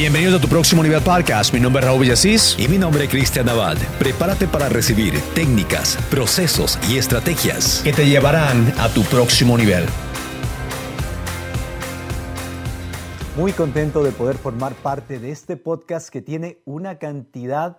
Bienvenidos a tu próximo nivel podcast. Mi nombre es Raúl Villasís. Y mi nombre es Cristian Navad. Prepárate para recibir técnicas, procesos y estrategias que te llevarán a tu próximo nivel. Muy contento de poder formar parte de este podcast que tiene una cantidad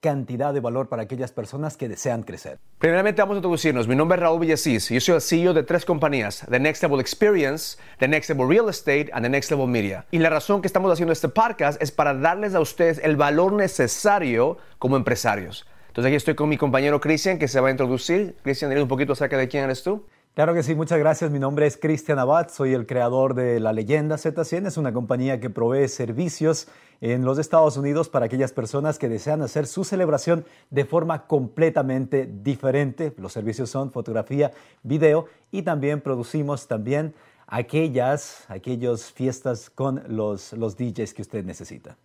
cantidad de valor para aquellas personas que desean crecer. Primeramente vamos a introducirnos. Mi nombre es Raúl Villasís. Yo soy el CEO de tres compañías, The Next Level Experience, The Next Level Real Estate and The Next Level Media. Y la razón que estamos haciendo este podcast es para darles a ustedes el valor necesario como empresarios. Entonces aquí estoy con mi compañero Cristian que se va a introducir. Cristian, dile un poquito acerca de quién eres tú. Claro que sí, muchas gracias. Mi nombre es Cristian Abad, soy el creador de La Leyenda Z100. Es una compañía que provee servicios en los Estados Unidos para aquellas personas que desean hacer su celebración de forma completamente diferente. Los servicios son fotografía, video y también producimos también aquellas, aquellas fiestas con los, los DJs que usted necesita.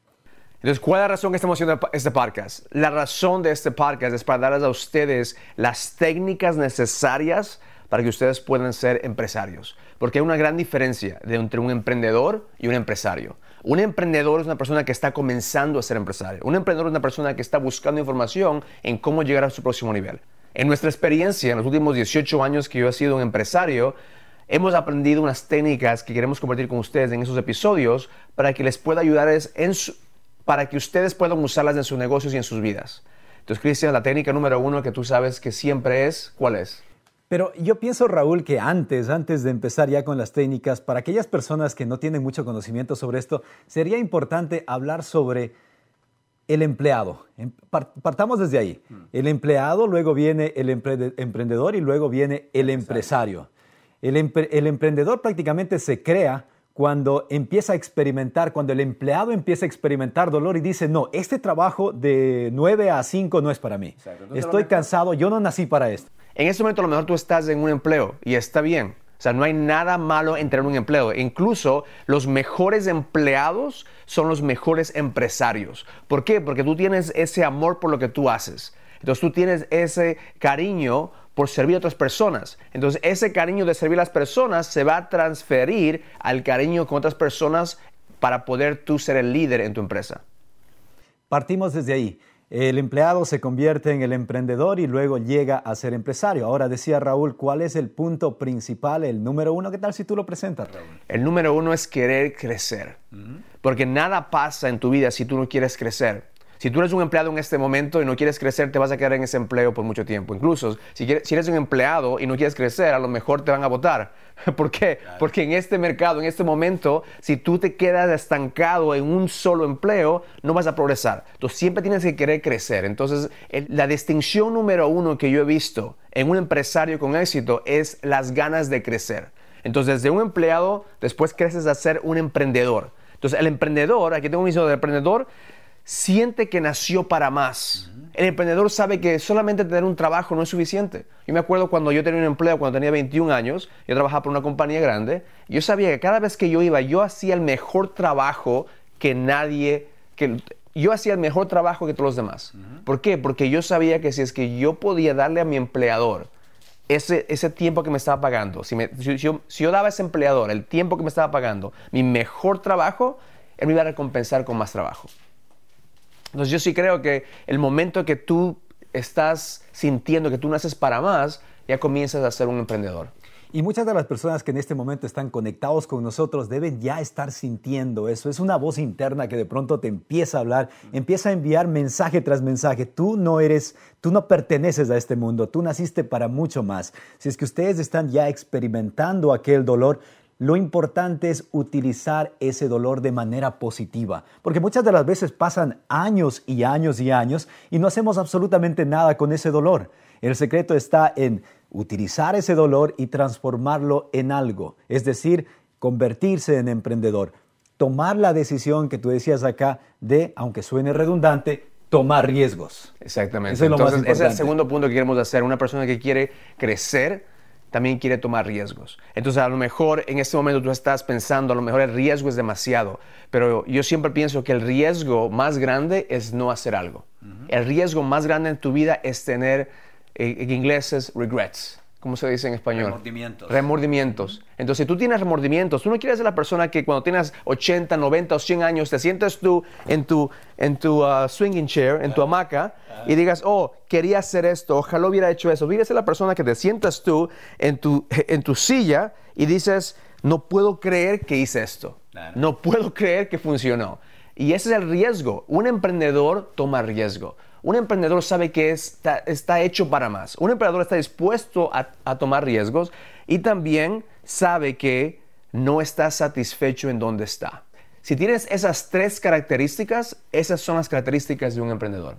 Entonces, ¿cuál es la razón que estamos haciendo este podcast? La razón de este podcast es para darles a ustedes las técnicas necesarias para que ustedes puedan ser empresarios. Porque hay una gran diferencia entre un emprendedor y un empresario. Un emprendedor es una persona que está comenzando a ser empresario. Un emprendedor es una persona que está buscando información en cómo llegar a su próximo nivel. En nuestra experiencia, en los últimos 18 años que yo he sido un empresario, hemos aprendido unas técnicas que queremos compartir con ustedes en esos episodios para que les pueda ayudar en para que ustedes puedan usarlas en sus negocios y en sus vidas. Entonces, Cristian, la técnica número uno que tú sabes que siempre es, ¿cuál es? Pero yo pienso, Raúl, que antes, antes de empezar ya con las técnicas, para aquellas personas que no tienen mucho conocimiento sobre esto, sería importante hablar sobre el empleado. Em, partamos desde ahí. Mm. El empleado, luego viene el emprendedor y luego viene el empresario. El, el emprendedor prácticamente se crea cuando empieza a experimentar, cuando el empleado empieza a experimentar dolor y dice, no, este trabajo de 9 a 5 no es para mí. Estoy cansado, yo no nací para esto. En ese momento a lo mejor tú estás en un empleo y está bien. O sea, no hay nada malo en tener un empleo. Incluso los mejores empleados son los mejores empresarios. ¿Por qué? Porque tú tienes ese amor por lo que tú haces. Entonces tú tienes ese cariño por servir a otras personas. Entonces ese cariño de servir a las personas se va a transferir al cariño con otras personas para poder tú ser el líder en tu empresa. Partimos desde ahí. El empleado se convierte en el emprendedor y luego llega a ser empresario. Ahora decía Raúl, ¿cuál es el punto principal, el número uno? ¿Qué tal si tú lo presentas, Raúl? El número uno es querer crecer. Porque nada pasa en tu vida si tú no quieres crecer. Si tú eres un empleado en este momento y no quieres crecer, te vas a quedar en ese empleo por mucho tiempo. Incluso si, eres un empleado y no quieres crecer, a lo mejor te van a votar. ¿Por qué? Porque en este mercado, en este momento, si tú te quedas estancado en un solo empleo, no vas a progresar. Tú siempre tienes que querer crecer. Entonces, la distinción número uno que yo he visto en un empresario con éxito es las ganas de crecer. Entonces, de un empleado, después creces a ser un emprendedor. Entonces, el emprendedor, aquí tengo un inicio de emprendedor, siente que nació para más. El emprendedor sabe que solamente tener un trabajo no es suficiente. Yo me acuerdo cuando yo tenía un empleo, cuando tenía 21 años, yo trabajaba por una compañía grande, yo sabía que cada vez que yo iba, yo hacía el mejor trabajo que nadie, que yo hacía el mejor trabajo que todos los demás. ¿Por qué? Porque yo sabía que si es que yo podía darle a mi empleador ese, ese tiempo que me estaba pagando, si, si, yo, si yo daba a ese empleador el tiempo que me estaba pagando, mi mejor trabajo, él me iba a recompensar con más trabajo. Entonces yo sí creo que el momento que tú estás sintiendo que tú naces para más, ya comienzas a ser un emprendedor. Y muchas de las personas que en este momento están conectados con nosotros deben ya estar sintiendo eso. Es una voz interna que de pronto te empieza a hablar, empieza a enviar mensaje tras mensaje. Tú no eres, tú no perteneces a este mundo, tú naciste para mucho más. Si es que ustedes están ya experimentando aquel dolor, lo importante es utilizar ese dolor de manera positiva, porque muchas de las veces pasan años y años y años y no hacemos absolutamente nada con ese dolor. El secreto está en utilizar ese dolor y transformarlo en algo, es decir, convertirse en emprendedor, tomar la decisión que tú decías acá de, aunque suene redundante, tomar riesgos. Exactamente. Entonces, ese es el segundo punto que queremos hacer. Una persona que quiere crecer también quiere tomar riesgos. Entonces a lo mejor en este momento tú estás pensando, a lo mejor el riesgo es demasiado, pero yo siempre pienso que el riesgo más grande es no hacer algo. El riesgo más grande en tu vida es tener, eh, en inglés es regrets. ¿Cómo se dice en español? Remordimientos. Remordimientos. Entonces, si tú tienes remordimientos, tú no quieres ser la persona que cuando tienes 80, 90 o 100 años te sientes tú en tu, en tu uh, swinging chair, en tu hamaca, y digas, oh, quería hacer esto, ojalá hubiera hecho eso. Quieres ser la persona que te sientas tú en tu, en tu silla y dices, no puedo creer que hice esto. No puedo creer que funcionó. Y ese es el riesgo. Un emprendedor toma riesgo. Un emprendedor sabe que está, hecho para más. Un emprendedor está dispuesto a, a tomar riesgos y también sabe que no está satisfecho en donde está. Si tienes esas tres características, esas son las características de un emprendedor.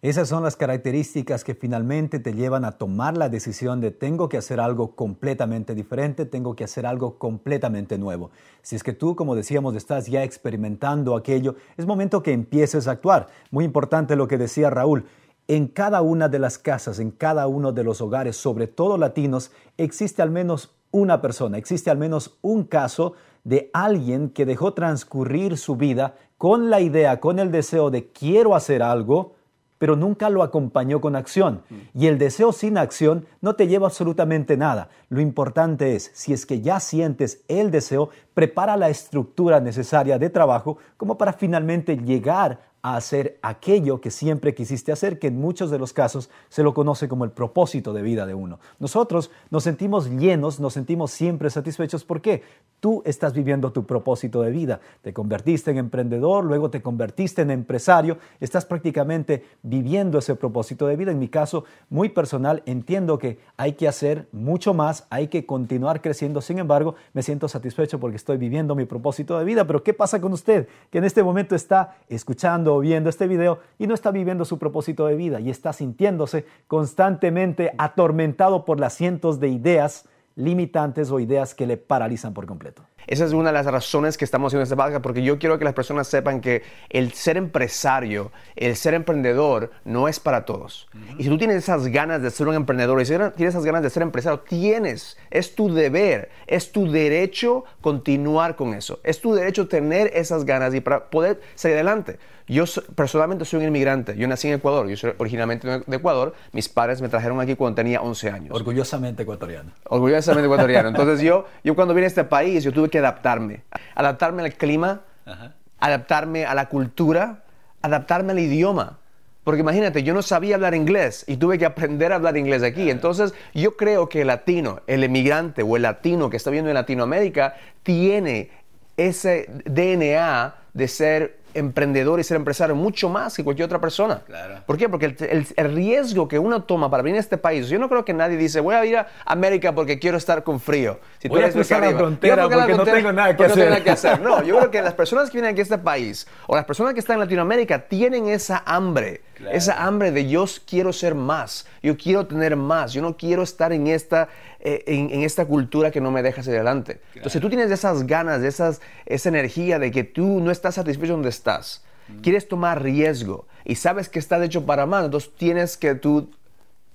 Esas son las características que finalmente te llevan a tomar la decisión de tengo que hacer algo completamente diferente, tengo que hacer algo completamente nuevo. Si es que tú, como decíamos, estás ya experimentando aquello, es momento que empieces a actuar. Muy importante lo que decía Raúl. En cada una de las casas, en cada uno de los hogares, sobre todo latinos, existe al menos una persona, existe al menos un caso de alguien que dejó transcurrir su vida con la idea, con el deseo de quiero hacer algo, pero nunca lo acompañó con acción. Y el deseo sin acción no te lleva absolutamente nada. Lo importante es, si es que ya sientes el deseo, prepara la estructura necesaria de trabajo como para finalmente llegar a hacer aquello que siempre quisiste hacer, que en muchos de los casos se lo conoce como el propósito de vida de uno. Nosotros nos sentimos llenos, nos sentimos siempre satisfechos. ¿Por qué? Tú estás viviendo tu propósito de vida. Te convertiste en emprendedor, luego te convertiste en empresario, estás prácticamente viviendo ese propósito de vida. En mi caso, muy personal, entiendo que hay que hacer mucho más, hay que continuar creciendo. Sin embargo, me siento satisfecho porque estoy viviendo mi propósito de vida. Pero ¿qué pasa con usted que en este momento está escuchando viendo este video y no está viviendo su propósito de vida y está sintiéndose constantemente atormentado por las cientos de ideas limitantes o ideas que le paralizan por completo. Esa es una de las razones que estamos haciendo esta podcast, porque yo quiero que las personas sepan que el ser empresario, el ser emprendedor, no es para todos. Y si tú tienes esas ganas de ser un emprendedor y si tienes esas ganas de ser empresario, tienes, es tu deber, es tu derecho continuar con eso. Es tu derecho tener esas ganas y para poder salir adelante. Yo personalmente soy un inmigrante. Yo nací en Ecuador. Yo soy originalmente de Ecuador. Mis padres me trajeron aquí cuando tenía 11 años. Orgullosamente ecuatoriano. Orgullosamente ecuatoriano. Entonces yo, yo cuando vine a este país, yo tuve que adaptarme. Adaptarme al clima, Ajá. adaptarme a la cultura, adaptarme al idioma. Porque imagínate, yo no sabía hablar inglés y tuve que aprender a hablar inglés aquí. Entonces, yo creo que el latino, el emigrante o el latino que está viviendo en Latinoamérica, tiene ese DNA de ser emprendedor y ser empresario mucho más que cualquier otra persona. Claro. ¿Por qué? Porque el, el- el riesgo que uno toma para venir a este país, yo no creo que nadie dice, voy a ir a América porque quiero estar con frío. Si tú Voy a eres de cruzar la frontera a cruzar porque no tengo nada que porque no tengo nada que hacer. No, yo creo que las personas que vienen aquí a este país o las personas que están en Latinoamérica tienen esa hambre, Claro. esa hambre de yo quiero ser más, yo quiero tener más, yo no quiero estar en esta, eh, en, en esta cultura que no me deja hacia adelante. Entonces tú tienes esas ganas, esas, esa energía de que tú no estás satisfecho donde estás, quieres tomar riesgo y sabes que estás hecho para más, entonces tienes que tú,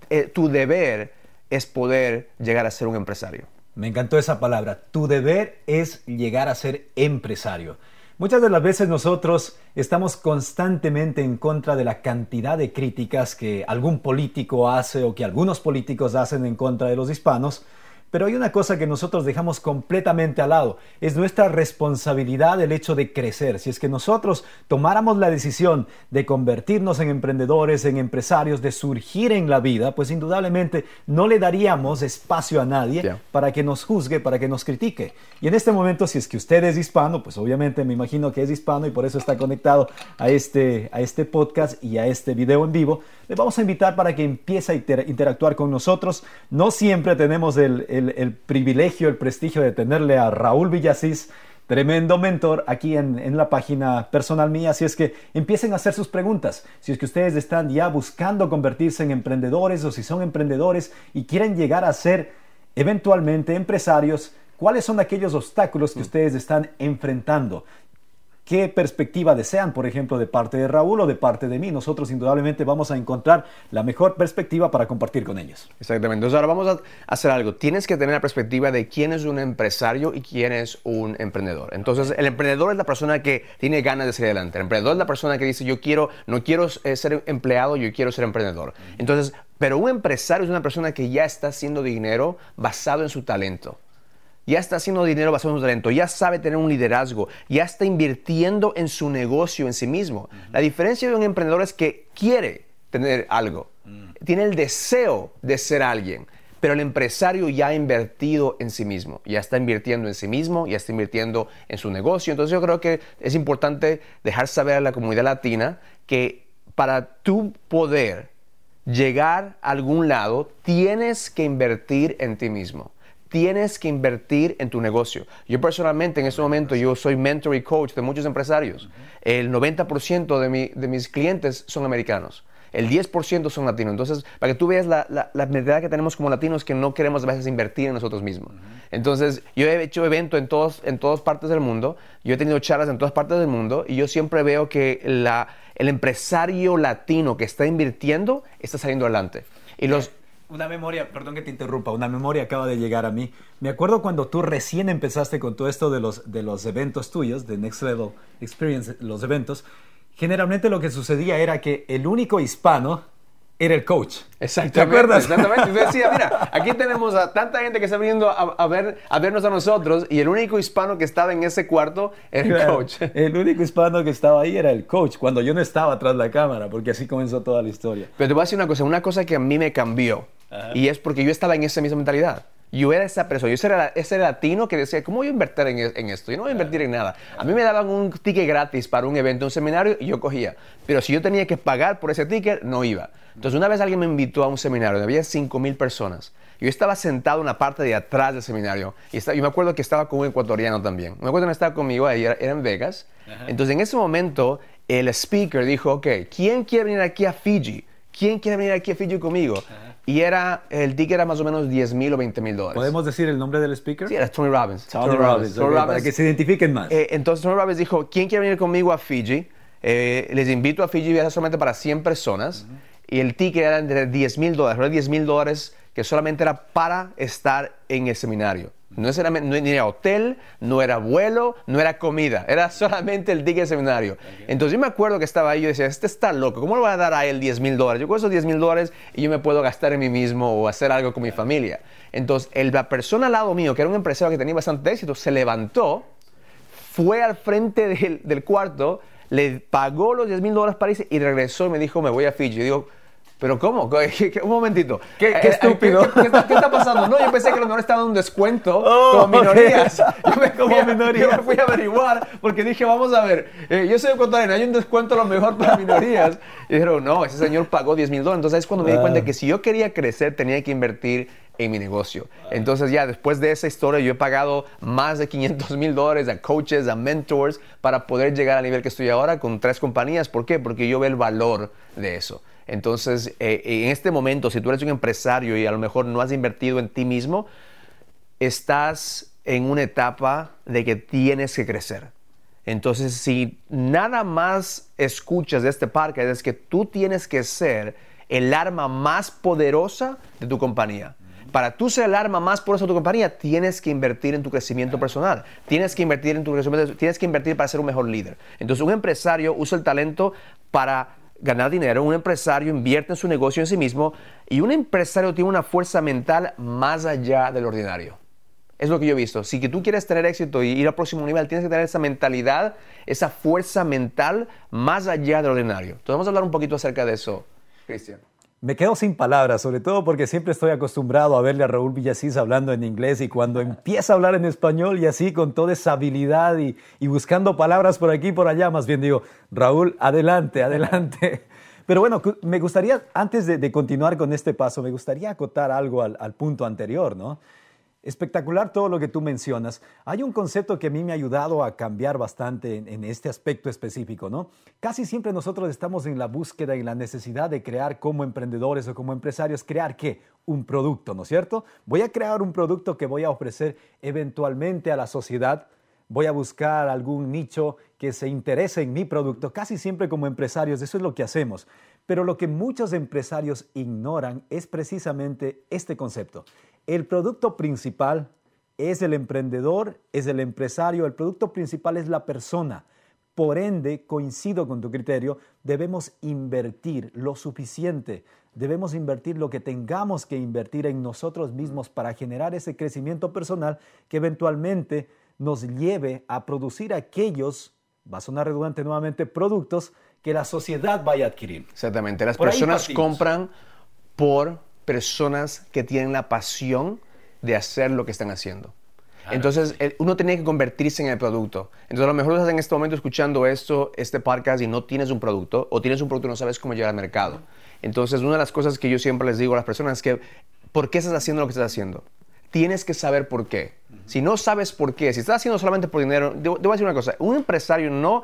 eh, tu deber es poder llegar a ser un empresario. Me encantó esa palabra. Tu deber es llegar a ser empresario. Muchas de las veces nosotros estamos constantemente en contra de la cantidad de críticas que algún político hace o que algunos políticos hacen en contra de los hispanos, pero hay una cosa que nosotros dejamos completamente al lado, es nuestra responsabilidad el hecho de crecer. Si es que nosotros tomáramos la decisión de convertirnos en emprendedores, en empresarios, de surgir en la vida, pues indudablemente no le daríamos espacio a nadie para que nos juzgue, para que nos critique. Y en este momento, si es que usted es hispano, pues obviamente me imagino que es hispano y por eso está conectado a este, a este podcast y a este video en vivo, le vamos a invitar para que empiece a inter- interactuar con nosotros. No siempre tenemos el, el- el privilegio, el prestigio de tenerle a Raúl Villasís, tremendo mentor aquí en, en la página personal mía. Así es que empiecen a hacer sus preguntas. Si es que ustedes están ya buscando convertirse en emprendedores o si son emprendedores y quieren llegar a ser eventualmente empresarios, ¿cuáles son aquellos obstáculos que ustedes están enfrentando? ¿Qué perspectiva desean, por ejemplo, de parte de Raúl o de parte de mí? Nosotros indudablemente vamos a encontrar la mejor perspectiva para compartir con ellos. Exactamente. Entonces ahora vamos a hacer algo. Tienes que tener la perspectiva de quién es un empresario y quién es un emprendedor. Entonces el emprendedor es la persona que tiene ganas de salir adelante. El emprendedor es la persona que dice yo quiero, no quiero eh, ser empleado, yo quiero ser emprendedor. Entonces Pero un empresario es una persona que ya está haciendo dinero basado en su talento. Ya está haciendo dinero basado en su talento, ya sabe tener un liderazgo, ya está invirtiendo en su negocio, en sí mismo. La diferencia de un emprendedor es que quiere tener algo, tiene el deseo de ser alguien, pero el empresario ya ha invertido en sí mismo, ya está invirtiendo en sí mismo, ya está invirtiendo en su negocio. Entonces yo creo que es importante dejar saber a la comunidad latina que para tu poder llegar a algún lado, tienes que invertir en ti mismo. Tienes que invertir en tu negocio. Yo personalmente en este momento yo soy mentor y coach de muchos empresarios. El 90% de, de mis clientes son americanos el 10% son latinos. Entonces, para que tú veas la, la, que tenemos como latinos que no queremos a veces invertir en nosotros mismos. Entonces, yo he hecho eventos en, todos, en todas partes del mundo, yo he tenido charlas en todas partes del mundo y yo siempre veo que la, el empresario latino que está invirtiendo está saliendo adelante. Y los, una memoria, perdón que te interrumpa, una memoria acaba de llegar a mí. Me acuerdo cuando tú recién empezaste con todo esto de los, de los eventos tuyos, de Next Level Experience, los eventos, generalmente lo que sucedía era que el único hispano era el coach. Exactamente. ¿Te acuerdas? Exactamente. Yo decía, mira, aquí tenemos a tanta gente que está viniendo a, ver, a vernos a nosotros y el único hispano que estaba en ese cuarto era el coach. El único hispano que estaba ahí era el coach, cuando yo no estaba atrás de la cámara, porque así comenzó toda la historia. Pero te voy a decir una cosa, una cosa que a mí me cambió, y es porque yo estaba en esa misma mentalidad. Yo era esa persona, yo era ese latino que decía, ¿cómo voy a invertir en, en, esto? Yo no voy a invertir en nada. A mí me daban un ticket gratis para un evento, un seminario, y yo cogía. Pero si yo tenía que pagar por ese ticket, no iba. Entonces, una vez alguien me invitó a un seminario donde había 5 mil personas. Yo estaba sentado en la parte de atrás del seminario. Y yo me acuerdo que estaba con un ecuatoriano también. Me acuerdo que estaba conmigo, ahí era, en Vegas. Entonces, en ese momento, el speaker dijo, ok, ¿quién quiere venir aquí a Fiji? ¿Quién quiere venir aquí a Fiji conmigo? Y era, el ticket era más o menos 10 mil o 20 mil dólares. ¿Podemos decir el nombre del speaker? Sí, era Tony Robbins. Tony, Robbins, para que se identifiquen más. Eh, entonces Tony Robbins dijo, ¿quién quiere venir conmigo a Fiji? Eh, les invito a Fiji, viajar solamente para 100 personas. Y el ticket era de 10 mil dólares. Era 10 mil dólares que solamente era para estar en el seminario. No era, no era hotel, no era vuelo, no era comida, era solamente el ticket seminario. Entonces yo me acuerdo que estaba ahí y yo decía, este está loco, ¿cómo le voy a dar a él 10 mil dólares? Yo con esos 10 mil dólares y yo me puedo gastar en mí mismo o hacer algo con mi familia. Entonces la persona al lado mío, que era un empresario que tenía bastante éxito, se levantó, fue al frente del, del cuarto, le pagó los 10 mil dólares para irse y regresó y me dijo, me voy a Fiji. Yo digo, ¿Pero cómo? Un momentito. Qué, eh, estúpido. ¿Qué, está, pasando? No, yo pensé que los menores estaban un descuento oh, como minorías. Yo me, como minoría. yo me fui a averiguar porque dije, vamos a ver, eh, yo soy ecuatoriano, hay un descuento a lo mejor para minorías. Y dijeron, no, ese señor pagó 10 mil dólares. Entonces es cuando me di cuenta ah. que si yo quería crecer tenía que invertir en mi negocio. Entonces ya después de esa historia yo he pagado más de 500 mil dólares a coaches, a mentors para poder llegar al nivel que estoy ahora con tres compañías. ¿Por qué? Porque yo veo el valor de eso. Entonces, eh, en este momento, si tú eres un empresario y a lo mejor no has invertido en ti mismo, estás en una etapa de que tienes que crecer. Entonces, si nada más escuchas de este parque, es que tú tienes que ser el arma más poderosa de tu compañía. Para tú ser el arma más poderosa de tu compañía, tienes que invertir en tu crecimiento personal. Tienes que invertir en tu crecimiento, tienes que invertir para ser un mejor líder. Entonces, un empresario usa el talento para ganar dinero, un empresario invierte en su negocio en sí mismo y un empresario tiene una fuerza mental más allá del ordinario. Es lo que yo he visto. Si tú quieres tener éxito y ir al próximo nivel, tienes que tener esa mentalidad, esa fuerza mental más allá del ordinario. Entonces vamos a hablar un poquito acerca de eso, Cristian. Me quedo sin palabras, sobre todo porque siempre estoy acostumbrado a verle a Raúl Villasís hablando en inglés y cuando empieza a hablar en español y así con toda esa habilidad y, buscando palabras por aquí y por allá, más bien digo, Raúl, adelante, adelante. Pero bueno, me gustaría, antes de, continuar con este paso, me gustaría acotar algo al, al punto anterior, ¿no? Espectacular todo lo que tú mencionas. Hay un concepto que a mí me ha ayudado a cambiar bastante en, este aspecto específico, ¿no? Casi siempre nosotros estamos en la búsqueda y la necesidad de crear como emprendedores o como empresarios, crear qué? Un producto, ¿no es cierto? Voy a crear un producto que voy a ofrecer eventualmente a la sociedad. Voy a buscar algún nicho que se interese en mi producto. Casi siempre como empresarios, eso es lo que hacemos. Pero lo que muchos empresarios ignoran es precisamente este concepto. El producto principal es el emprendedor, es el empresario, el producto principal es la persona. Por ende, coincido con tu criterio, debemos invertir lo suficiente, debemos invertir lo que tengamos que invertir en nosotros mismos para generar ese crecimiento personal que eventualmente nos lleve a producir aquellos, va a sonar redundante nuevamente, productos que la sociedad vaya a adquirir. Exactamente, las personas compran por personas que tienen la pasión de hacer lo que están haciendo. Entonces, uno tiene que convertirse en el producto. Entonces, a lo mejor estás en este momento escuchando esto, este podcast y no tienes un producto, o tienes un producto y no sabes cómo llegar al mercado. Entonces, una de las cosas que yo siempre les digo a las personas es que, ¿por qué estás haciendo lo que estás haciendo? Tienes que saber por qué. Si no sabes por qué, si estás haciendo solamente por dinero, debo, debo decir una cosa, un empresario no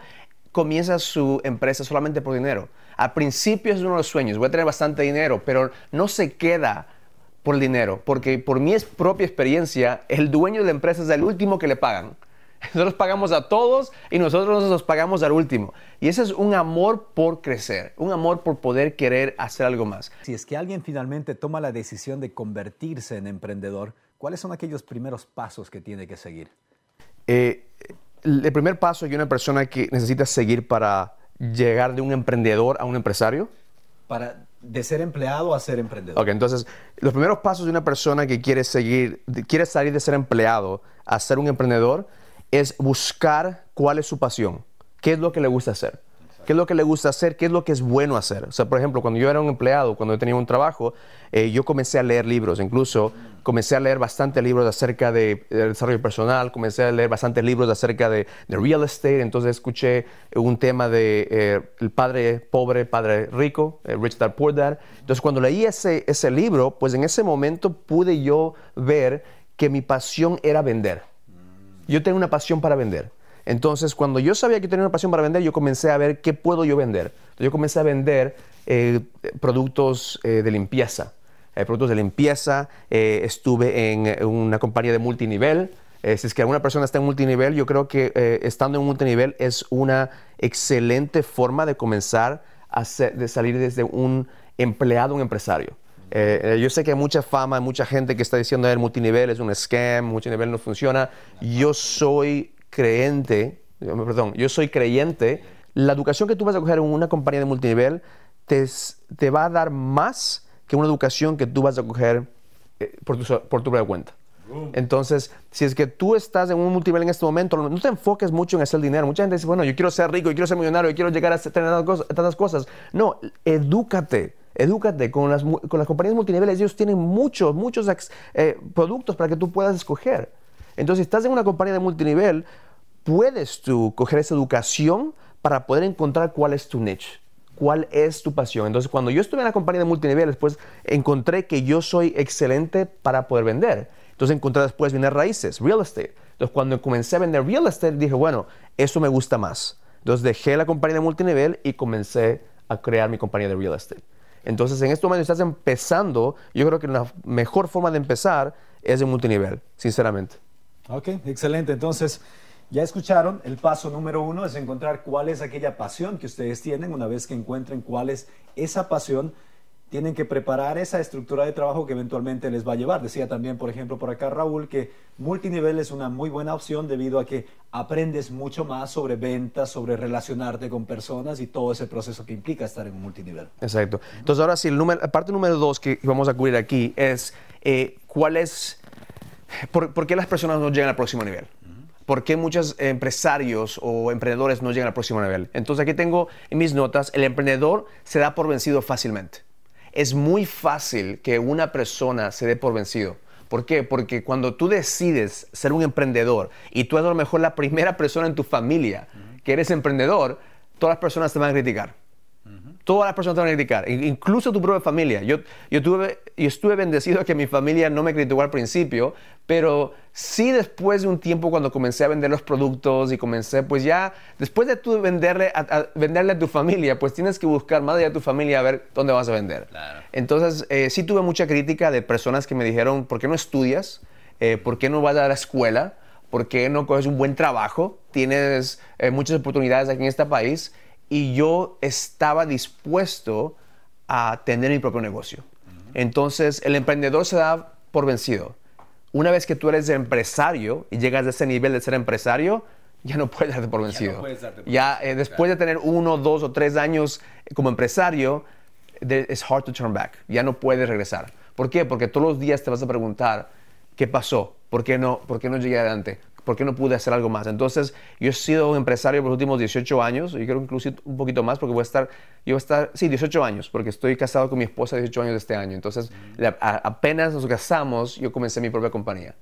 comienza su empresa solamente por dinero. Al principio es uno de los sueños, voy a tener bastante dinero, pero no se queda por el dinero, porque por mi propia experiencia, el dueño de la empresa es el último que le pagan. Nosotros pagamos a todos y nosotros nos pagamos al último. Y ese es un amor por crecer, un amor por poder querer hacer algo más. Si es que alguien finalmente toma la decisión de convertirse en emprendedor, ¿cuáles son aquellos primeros pasos que tiene que seguir? Eh, el primer paso de una persona que necesita seguir para llegar de un emprendedor a un empresario. Para de ser empleado a ser emprendedor. Ok, entonces, los primeros pasos de una persona que quiere seguir, quiere salir de ser empleado a ser un emprendedor es buscar cuál es su pasión, qué es lo que le gusta hacer. ¿Qué es lo que le gusta hacer? ¿Qué es lo que es bueno hacer? O sea, por ejemplo, cuando yo era un empleado, cuando yo tenía un trabajo, eh, yo comencé a leer libros. Incluso comencé a leer bastante libros acerca de, desarrollo personal, comencé a leer bastante libros acerca de, real estate. Entonces escuché un tema de eh, el padre pobre, padre rico, eh, Rich Dad Poor Dad. Entonces cuando leí ese, ese libro, pues en ese momento pude yo ver que mi pasión era vender. Yo tengo una pasión para vender. Entonces, cuando yo sabía que tenía una pasión para vender, yo comencé a ver qué puedo yo vender. yo comencé a vender eh, productos eh, de limpieza. Eh, productos de limpieza. estuve en una compañía de multinivel. si es que alguna persona está en multinivel, yo creo que estando en multinivel es una excelente forma de comenzar a de salir desde un empleado un empresario. yo sé que hay mucha fama, mucha gente que está diciendo que el multinivel es un scam, multinivel no funciona. Yo soy creyente, perdón, yo soy creyente, la educación que tú vas a coger en una compañía de multinivel te, te va a dar más que una educación que tú vas a coger eh, por, tu, por tu propia cuenta. Entonces, si es que tú estás en un multinivel en este momento, no te enfoques mucho en hacer dinero. Mucha gente dice, bueno, yo quiero ser rico, yo quiero ser millonario, yo quiero llegar a tener tantas cosas. No, edúcate. Edúcate con las, con las compañías multiniveles. Ellos tienen muchos, muchos eh, productos para que tú puedas escoger. Entonces, estás en una compañía de multinivel, puedes tú coger esa educación para poder encontrar cuál es tu niche, cuál es tu pasión. Entonces, cuando yo estuve en la compañía de multinivel, después encontré que yo soy excelente para poder vender. Entonces, encontré después vender raíces, real estate. Entonces, cuando comencé a vender real estate, dije, bueno, eso me gusta más. Entonces, dejé la compañía de multinivel y comencé a crear mi compañía de real estate. Entonces, en este momento estás empezando, yo creo que la mejor forma de empezar es de multinivel, sinceramente. Ok, excelente. Entonces, ya escucharon, el paso número uno es encontrar cuál es aquella pasión que ustedes tienen. Una vez que encuentren cuál es esa pasión, tienen que preparar esa estructura de trabajo que eventualmente les va a llevar. Decía también, por ejemplo, por acá Raúl, que multinivel es una muy buena opción debido a que aprendes mucho más sobre ventas, sobre relacionarte con personas y todo ese proceso que implica estar en un multinivel. Exacto. Entonces, ahora sí, la parte número dos que vamos a cubrir aquí es eh, cuál es ¿Por, qué las personas no llegan al próximo nivel? ¿Por qué muchos empresarios o emprendedores no llegan al próximo nivel? Entonces aquí tengo en mis notas, el emprendedor se da por vencido fácilmente. Es muy fácil que una persona se dé por vencido. ¿Por qué? Porque cuando tú decides ser un emprendedor y tú eres a lo mejor la primera persona en tu familia que eres emprendedor, todas las personas te van a criticar Todas las personas te van a criticar, incluso tu propia familia. Yo, yo, tuve, yo estuve bendecido que mi familia no me criticó al principio, pero sí después de un tiempo cuando comencé a vender los productos y comencé, pues ya, después de tú venderle a, venderle a tu familia, pues tienes que buscar más allá de tu familia a ver dónde vas a vender. Entonces, eh, sí tuve mucha crítica de personas que me dijeron, ¿por qué no estudias? Eh, ¿Por qué no vas a la escuela? ¿Por qué no coges un buen trabajo? Tienes eh, muchas oportunidades aquí en este país y yo estaba dispuesto a tener mi propio negocio. Entonces, el emprendedor se da por vencido. Una vez que tú eres empresario y llegas a ese nivel de ser empresario, ya no puedes darte por vencido. Ya, puedes darte por ya eh, después de tener uno, dos o tres años como empresario, es hard to turn back. Ya no puedes regresar. ¿Por qué? Porque todos los días te vas a preguntar, ¿qué pasó? ¿Por qué no, por qué no llegué adelante? ¿Por qué no pude hacer algo más? Entonces, yo he sido un empresario por los últimos 18 años, y creo incluso un poquito más, porque voy a estar, yo voy a estar, sí, 18 años, porque estoy casado con mi esposa 18 años de este año. Entonces, apenas nos casamos, yo comencé mi propia compañía.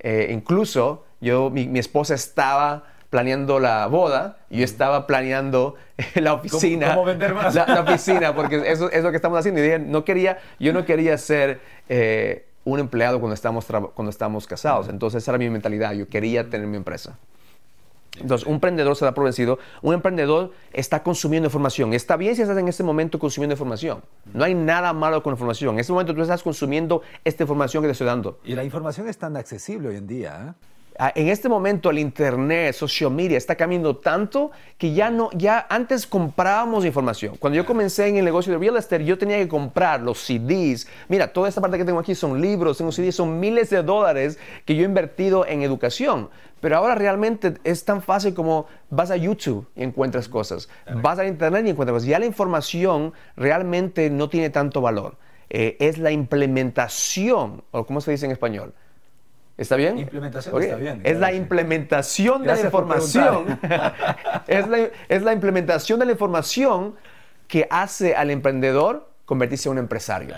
Eh, incluso, yo, mi, esposa estaba planeando la boda y yo estaba planeando la oficina. ¿Cómo, vender más? La, oficina, porque eso es lo que estamos haciendo. Y dije, no quería, yo no quería ser eh, un empleado cuando estamos, cuando estamos casados. Entonces esa era mi mentalidad. Yo quería tener mi empresa. Entonces, un emprendedor se da por vencido. Un emprendedor está consumiendo información. Está bien si estás en este momento consumiendo información. No hay nada malo con información. En este momento tú estás consumiendo esta información que te estoy dando. Y la información es tan accesible hoy en día. ¿eh? Ah, en este momento el internet, social media está cambiando tanto que ya no, ya antes comprábamos información. Cuando yo comencé en el negocio de real estate, yo tenía que comprar los CDs. Mira, toda esta parte que tengo aquí son libros, tengo CDs, son miles de dólares que yo he invertido en educación. Pero ahora realmente es tan fácil como vas a YouTube y encuentras cosas, vas a internet y encuentras cosas. Ya la información realmente no tiene tanto valor. Eh, es la implementación, o cómo se dice en español, ¿Está bien? Implementación está bien. Es la implementación de la información. es, la, es la implementación de la información que hace al emprendedor convertirse en un empresario.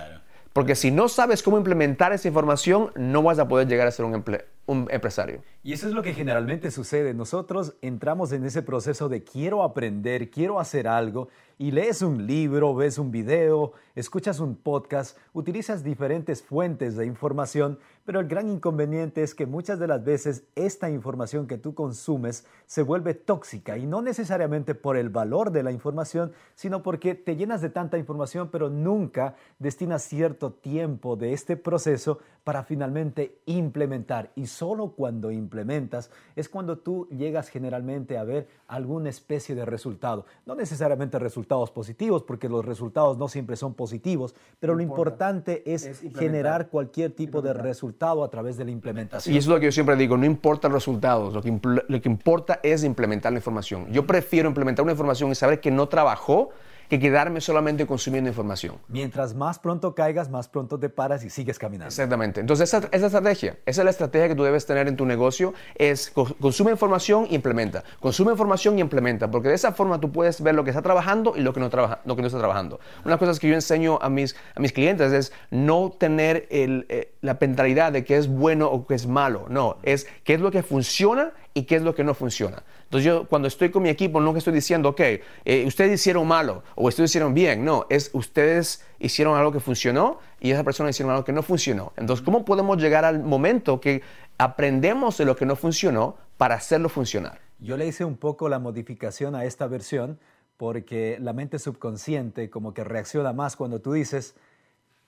Porque si no sabes cómo implementar esa información, no vas a poder llegar a ser un, un, empresario. Y eso es lo que generalmente sucede. Nosotros entramos en ese proceso de quiero aprender, quiero hacer algo, y lees un libro, ves un video, escuchas un podcast, utilizas diferentes fuentes de información, pero el gran inconveniente es que muchas de las veces esta información que tú consumes se vuelve tóxica y no necesariamente por el valor de la información, sino porque te llenas de tanta información, pero nunca destinas cierto tiempo de este proceso para finalmente implementar. Y solo cuando implementas es cuando tú llegas generalmente a ver alguna especie de resultado. No necesariamente resultado positivos, porque los resultados no siempre son positivos, pero lo importante es, generar cualquier tipo de resultado a través de la implementación. Y eso es lo que yo siempre digo, no importa los resultados, lo que, lo que importa es implementar la información. Yo prefiero implementar una información y saber que no trabajó que quedarme solamente consumiendo información. Mientras más pronto caigas, más pronto te paras y sigues caminando. Exactamente. Entonces, esa, esa estrategia, esa es la estrategia que tú debes tener en tu negocio, es consume información e implementa. Consume información y implementa, porque de esa forma tú puedes ver lo que está trabajando y lo que no, trabaja, lo que no está trabajando. Una cosa que yo enseño a mis, a mis clientes es no tener el, eh, la mentalidad de que es bueno o que es malo. No, es qué es lo que funciona y qué es lo que no funciona. Entonces yo cuando estoy con mi equipo no que estoy diciendo, ok, eh, ustedes hicieron malo o ustedes hicieron bien, no, es ustedes hicieron algo que funcionó y esa persona hicieron algo que no funcionó. Entonces, ¿cómo podemos llegar al momento que aprendemos de lo que no funcionó para hacerlo funcionar? Yo le hice un poco la modificación a esta versión porque la mente subconsciente como que reacciona más cuando tú dices,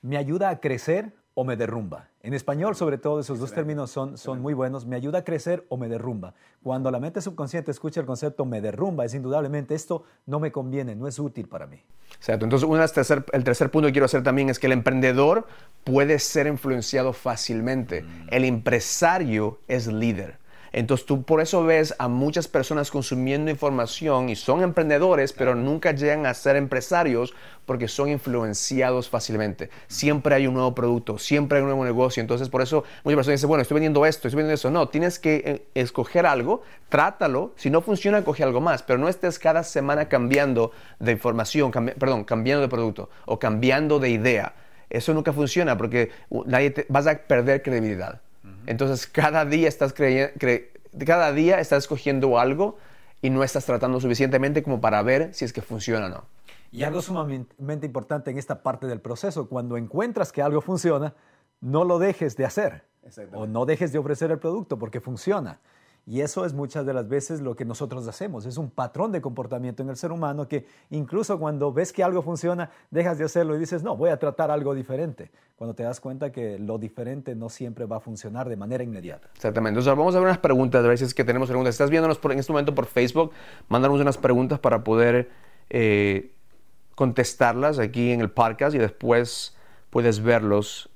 me ayuda a crecer o me derrumba. En español, sobre todo, esos dos términos son, son muy buenos. Me ayuda a crecer o me derrumba. Cuando la mente subconsciente escucha el concepto me derrumba, es indudablemente esto no me conviene, no es útil para mí. Exacto. Entonces, el tercer punto que quiero hacer también es que el emprendedor puede ser influenciado fácilmente. Mm. El empresario es líder. Entonces tú por eso ves a muchas personas consumiendo información y son emprendedores, pero nunca llegan a ser empresarios porque son influenciados fácilmente. Siempre hay un nuevo producto, siempre hay un nuevo negocio. Entonces por eso muchas personas dicen, bueno, estoy vendiendo esto, estoy vendiendo eso. No, tienes que eh, escoger algo, trátalo. Si no funciona, coge algo más. Pero no estés cada semana cambiando de información, perdón, cambiando de producto o cambiando de idea. Eso nunca funciona porque nadie vas a perder credibilidad. Entonces cada día estás creyendo, cada día estás escogiendo algo y no estás tratando suficientemente como para ver si es que funciona o no. Y algo sumamente importante en esta parte del proceso, cuando encuentras que algo funciona, no lo dejes de hacer o no dejes de ofrecer el producto porque funciona. Y eso es muchas de las veces lo que nosotros hacemos. Es un patrón de comportamiento en el ser humano que incluso cuando ves que algo funciona, dejas de hacerlo y dices, no, voy a tratar algo diferente. Cuando te das cuenta que lo diferente no siempre va a funcionar de manera inmediata. Exactamente. Entonces vamos a ver unas preguntas, a veces que tenemos preguntas. Si estás viéndonos por, en este momento por Facebook, mándanos unas preguntas para poder eh, contestarlas aquí en el podcast y después puedes verlos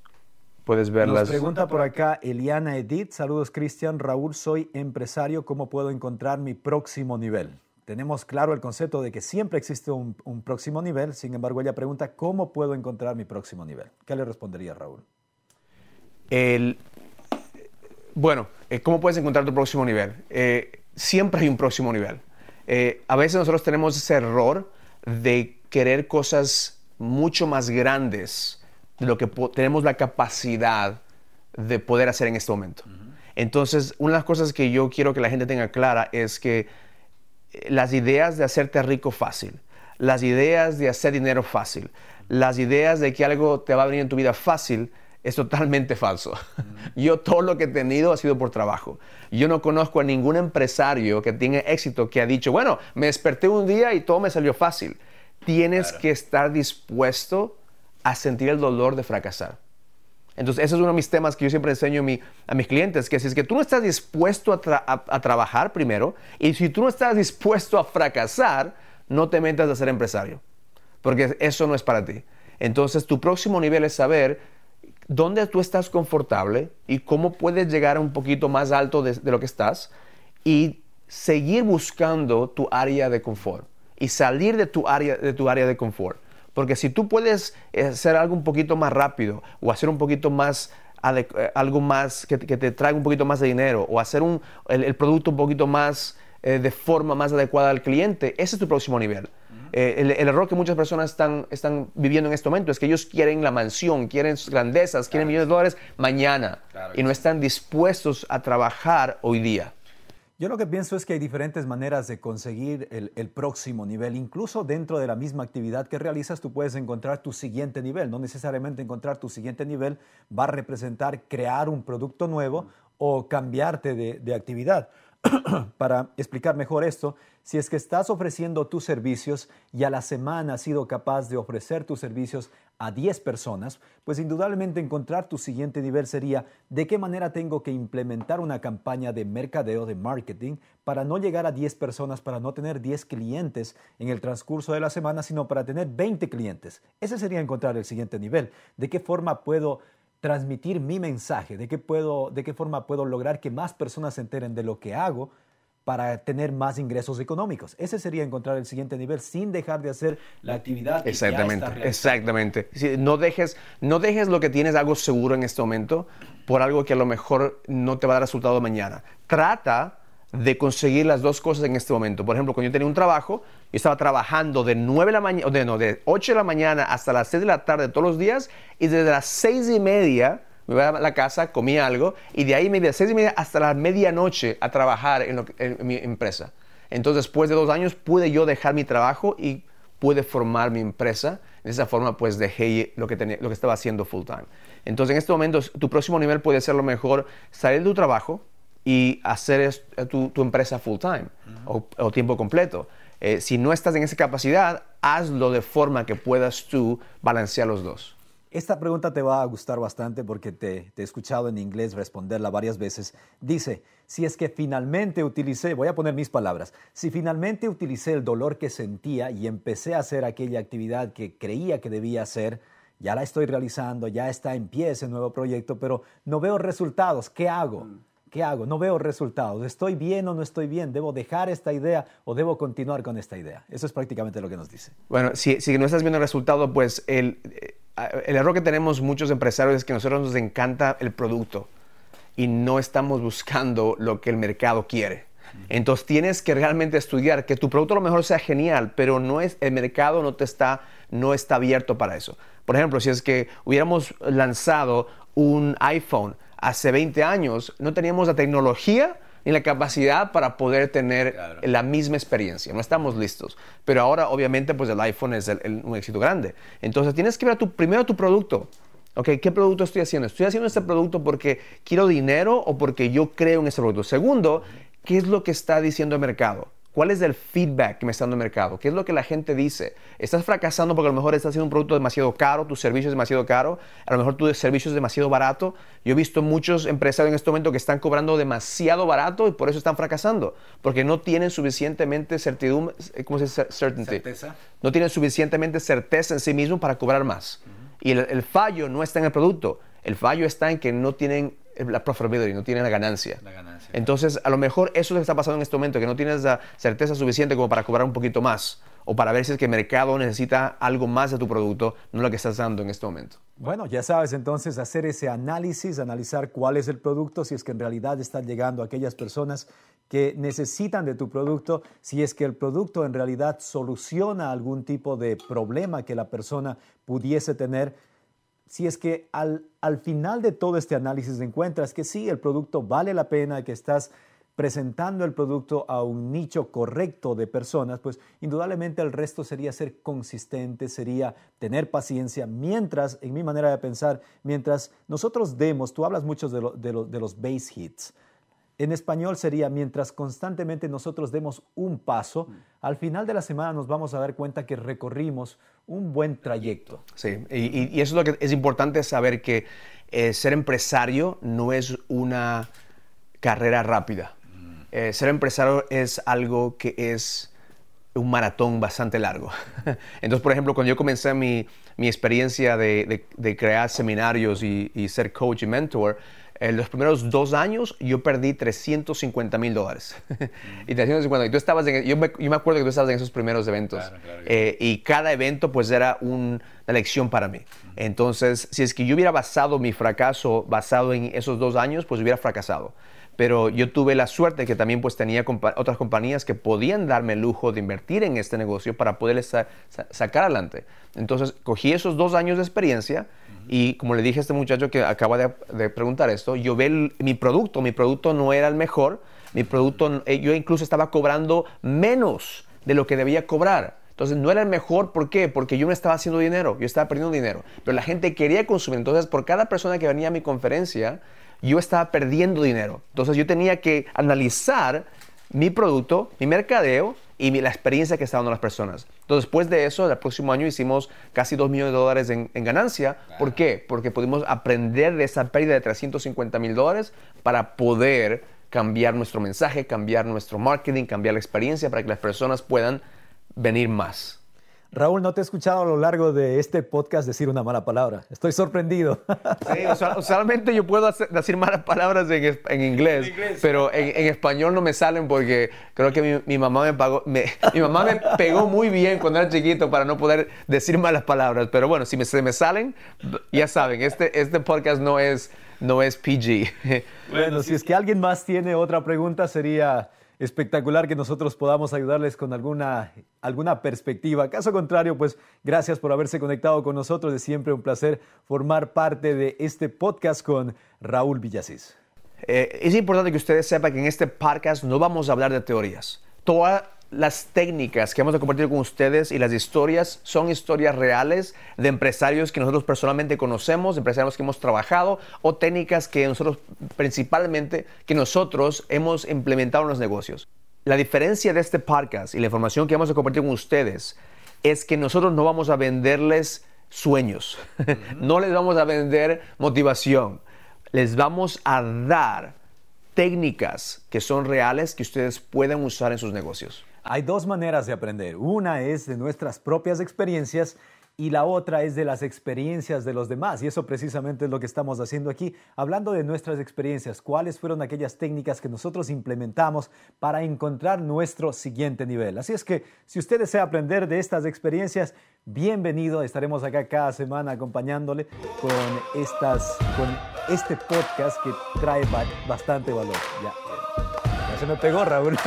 puedes verlas. Nos pregunta por acá Eliana Edith. Saludos, Cristian. Raúl, soy empresario. ¿Cómo puedo encontrar mi próximo nivel? Tenemos claro el concepto de que siempre existe un, un próximo nivel. Sin embargo, ella pregunta, ¿cómo puedo encontrar mi próximo nivel? ¿Qué le respondería Raúl? El, bueno, eh, ¿cómo puedes encontrar tu próximo nivel? Eh, siempre hay un próximo nivel. Eh, a veces nosotros tenemos ese error de querer cosas mucho más grandes de lo que tenemos la capacidad de poder hacer en este momento. Entonces, una de las cosas que yo quiero que la gente tenga clara es que las ideas de hacerte rico fácil, las ideas de hacer dinero fácil, las ideas de que algo te va a venir en tu vida fácil, es totalmente falso. Yo todo lo que he tenido ha sido por trabajo. Yo no conozco a ningún empresario que tenga éxito que ha dicho, bueno, me desperté un día y todo me salió fácil. Tienes que estar dispuesto a sentir el dolor de fracasar. Entonces, ese es uno de mis temas que yo siempre enseño a, mis clientes, que si es que tú no estás dispuesto a, trabajar primero, y si tú no estás dispuesto a fracasar, no te metas a ser empresario, porque eso no es para ti. Entonces, tu próximo nivel es saber dónde tú estás confortable y cómo puedes llegar a un poquito más alto de, lo que estás y seguir buscando tu área de confort y salir de tu área de, tu área de confort. Porque si tú puedes eh, hacer algo un poquito más rápido o hacer un poquito más eh, algo más que, te traiga un poquito más de dinero o hacer un, el, producto un poquito más eh, de forma más adecuada al cliente, ese es tu próximo nivel. Eh, el, error que muchas personas están, están viviendo en este momento es que ellos quieren la mansión, quieren grandezas, quieren millones de dólares mañana y no están dispuestos a trabajar hoy día. Yo lo que pienso es que hay diferentes maneras de conseguir el, próximo nivel. Incluso dentro de la misma actividad que realizas, tú puedes encontrar tu siguiente nivel. No necesariamente encontrar tu siguiente nivel va a representar crear un producto nuevo o cambiarte de actividad. Para explicar mejor esto, si es que estás ofreciendo tus servicios y a la semana has sido capaz de ofrecer tus servicios a 10 personas, pues indudablemente encontrar tu siguiente nivel sería de qué manera tengo que implementar una campaña de mercadeo, de marketing, para no llegar a 10 personas, para no tener 10 clientes en el transcurso de la semana, sino para tener 20 clientes. Ese sería encontrar el siguiente nivel. ¿De qué forma puedo transmitir mi mensaje? ¿De qué, puedo, ¿De qué forma puedo lograr que más personas se enteren de lo que hago? para tener más ingresos económicos. Ese sería encontrar el siguiente nivel sin dejar de hacer la actividad. Que exactamente, exactamente. no, dejes, no dejes lo que tienes algo seguro en este momento por algo que a lo mejor no te va a dar resultado mañana. Trata de conseguir las dos cosas en este momento. Por ejemplo, cuando yo tenía un trabajo, yo estaba trabajando de 9 de la mañana, de, no, de 8 de la mañana hasta las 6 de la tarde todos los días y desde las 6 y media me iba a la casa, comía algo y de ahí me iba de seis y media hasta la medianoche a trabajar en, mi empresa. Entonces, después de dos años, pude yo dejar mi trabajo y pude formar mi empresa. De esa forma, pues dejé lo que, tenía, lo que estaba haciendo full time. Entonces, en este momento, tu próximo nivel puede ser lo mejor salir de tu trabajo y hacer tu, empresa full time o, tiempo completo. Eh, si no estás en esa capacidad, hazlo de forma que puedas tú balancear los dos. Esta pregunta te va a gustar bastante porque te, he escuchado en inglés responderla varias veces. Dice, si es que finalmente utilicé, voy a poner mis palabras, si finalmente utilicé el dolor que sentía y empecé a hacer aquella actividad que creía que debía hacer, ya la estoy realizando, ya está en pie ese nuevo proyecto, pero no veo resultados, ¿qué hago? Mm. ¿Qué hago? No veo resultados. ¿Estoy bien o no estoy bien? ¿Debo dejar esta idea o debo continuar con esta idea? Eso es prácticamente lo que nos dice. Bueno, si, si no estás viendo el resultado, pues el, el error que tenemos muchos empresarios es que a nosotros nos encanta el producto y no estamos buscando lo que el mercado quiere. Entonces tienes que realmente estudiar que tu producto a lo mejor sea genial, pero no es el mercado no te está no está abierto para eso. Por ejemplo, si es que hubiéramos lanzado un iPhone hace 20 años, no teníamos la tecnología ni la capacidad para poder tener la misma experiencia. No estamos listos. Pero ahora, obviamente, pues el iPhone es un éxito grande. Entonces, tienes que ver tu, primero tu producto. Okay, ¿Qué producto estoy haciendo? ¿Estoy haciendo este producto porque quiero dinero o porque yo creo en este producto? Segundo, ¿qué es lo que está diciendo el mercado? ¿Cuál es el feedback que me está dando el mercado? ¿Qué es lo que la gente dice? ¿Estás fracasando porque a lo mejor estás haciendo un producto demasiado caro, tu servicio es demasiado caro, a lo mejor tu servicio es demasiado barato? Yo he visto muchos empresarios en este momento que están cobrando demasiado barato y por eso están fracasando, porque no tienen suficientemente certidumbre, ¿cómo se dice? Certeza. No tienen suficientemente certeza en sí mismos para cobrar más. Y el fallo no está en el producto, El fallo está en que no tienen la profitability, no tienen la ganancia. Entonces, a lo mejor eso es lo que está pasando en este momento, que no tienes la certeza suficiente como para cobrar un poquito más o para ver si es que el mercado necesita algo más de tu producto, no lo que estás dando en este momento. Bueno, ya sabes entonces hacer ese análisis, analizar cuál es el producto, si es que en realidad están llegando a aquellas personas que necesitan de tu producto, si es que el producto en realidad soluciona algún tipo de problema que la persona pudiese tener si es que al, al, final de todo este análisis encuentras que sí, el producto vale la pena, que estás presentando el producto a un nicho correcto de personas, pues indudablemente el resto sería ser consistente, sería tener paciencia, mientras, en mi manera de pensar, mientras nosotros demos, tú hablas mucho de, de los base hits, en español sería, mientras constantemente nosotros demos un paso, al final de la semana nos vamos a dar cuenta que recorrimos un buen trayecto. Sí, y, eso es lo que es importante saber que eh, ser empresario no es una carrera rápida. Eh, ser empresario es algo que es un maratón bastante largo. Entonces, por ejemplo, cuando yo comencé mi, experiencia de, crear seminarios y, y ser coach y mentor, en los primeros dos años yo perdí 350 mil dólares. y 350, y tú estabas en, yo, me, yo, me, acuerdo que tú estabas en esos primeros eventos. Eh, y cada evento pues era una lección para mí. Entonces, si es que yo hubiera basado mi fracaso basado en esos dos años, pues hubiera fracasado pero yo tuve la suerte que también pues tenía otras compañías que podían darme el lujo de invertir en este negocio para poder sacar adelante. Entonces cogí esos dos años de experiencia y como le dije a este muchacho que acaba de, preguntar esto, yo ve mi producto, mi producto no era el mejor, mi producto, eh, yo incluso estaba cobrando menos de lo que debía cobrar. Entonces no era el mejor, ¿por qué? Porque yo no estaba haciendo dinero, yo estaba perdiendo dinero, pero la gente quería consumir. Entonces por cada persona que venía a mi conferencia, yo estaba perdiendo dinero. Entonces yo tenía que analizar mi producto, mi mercadeo y la experiencia que estaban dando las personas. Entonces, después de eso, el próximo año hicimos casi 2 millones de dólares en, ganancia. ¿Por qué? Porque pudimos aprender de esa pérdida de 350 mil dólares para poder cambiar nuestro mensaje, cambiar nuestro marketing, cambiar la experiencia para que las personas puedan venir más. Raúl, no te he escuchado a lo largo de este podcast decir una mala palabra. Estoy sorprendido. Sí, usualmente yo puedo decir malas palabras en, inglés, pero en, español no me salen porque creo que mi, mamá me, pagó, mi mamá me pegó muy bien cuando era chiquito para no poder decir malas palabras. Pero bueno, si me, se me salen, ya saben, este, este podcast no es, no es PG. Bueno, si es que alguien más tiene otra pregunta, sería espectacular que nosotros podamos ayudarles con alguna, alguna perspectiva. Caso contrario, pues gracias por haberse conectado con nosotros. Es siempre un placer formar parte de este podcast con Raúl Villasís. Eh, es importante que ustedes sepan que en este podcast no vamos a hablar de teorías. Toda las técnicas que vamos a compartir con ustedes y las historias son historias reales de empresarios que nosotros personalmente conocemos, empresarios que hemos trabajado o técnicas que nosotros principalmente que nosotros hemos implementado en los negocios. La diferencia de este podcast y la información que vamos a compartir con ustedes es que nosotros no vamos a venderles sueños, no les vamos a vender motivación, les vamos a dar técnicas que son reales que ustedes pueden usar en sus negocios. Hay dos maneras de aprender. Una es de nuestras propias experiencias y la otra es de las experiencias de los demás. Y eso precisamente es lo que estamos haciendo aquí, hablando de nuestras experiencias, cuáles fueron aquellas técnicas que nosotros implementamos para encontrar nuestro siguiente nivel. Así es que si usted desea aprender de estas experiencias, bienvenido. Estaremos acá cada semana acompañándole con, estas, con este podcast que trae bastante valor. Se me pegó, Raúl.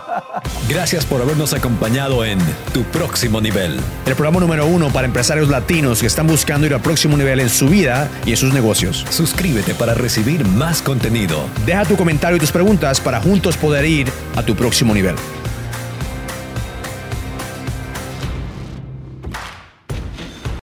Gracias por habernos acompañado en Tu Próximo Nivel. El programa número uno para empresarios latinos que están buscando ir al próximo nivel en su vida y en sus negocios. Suscríbete para recibir más contenido. Deja tu comentario y tus preguntas para juntos poder ir a tu próximo nivel.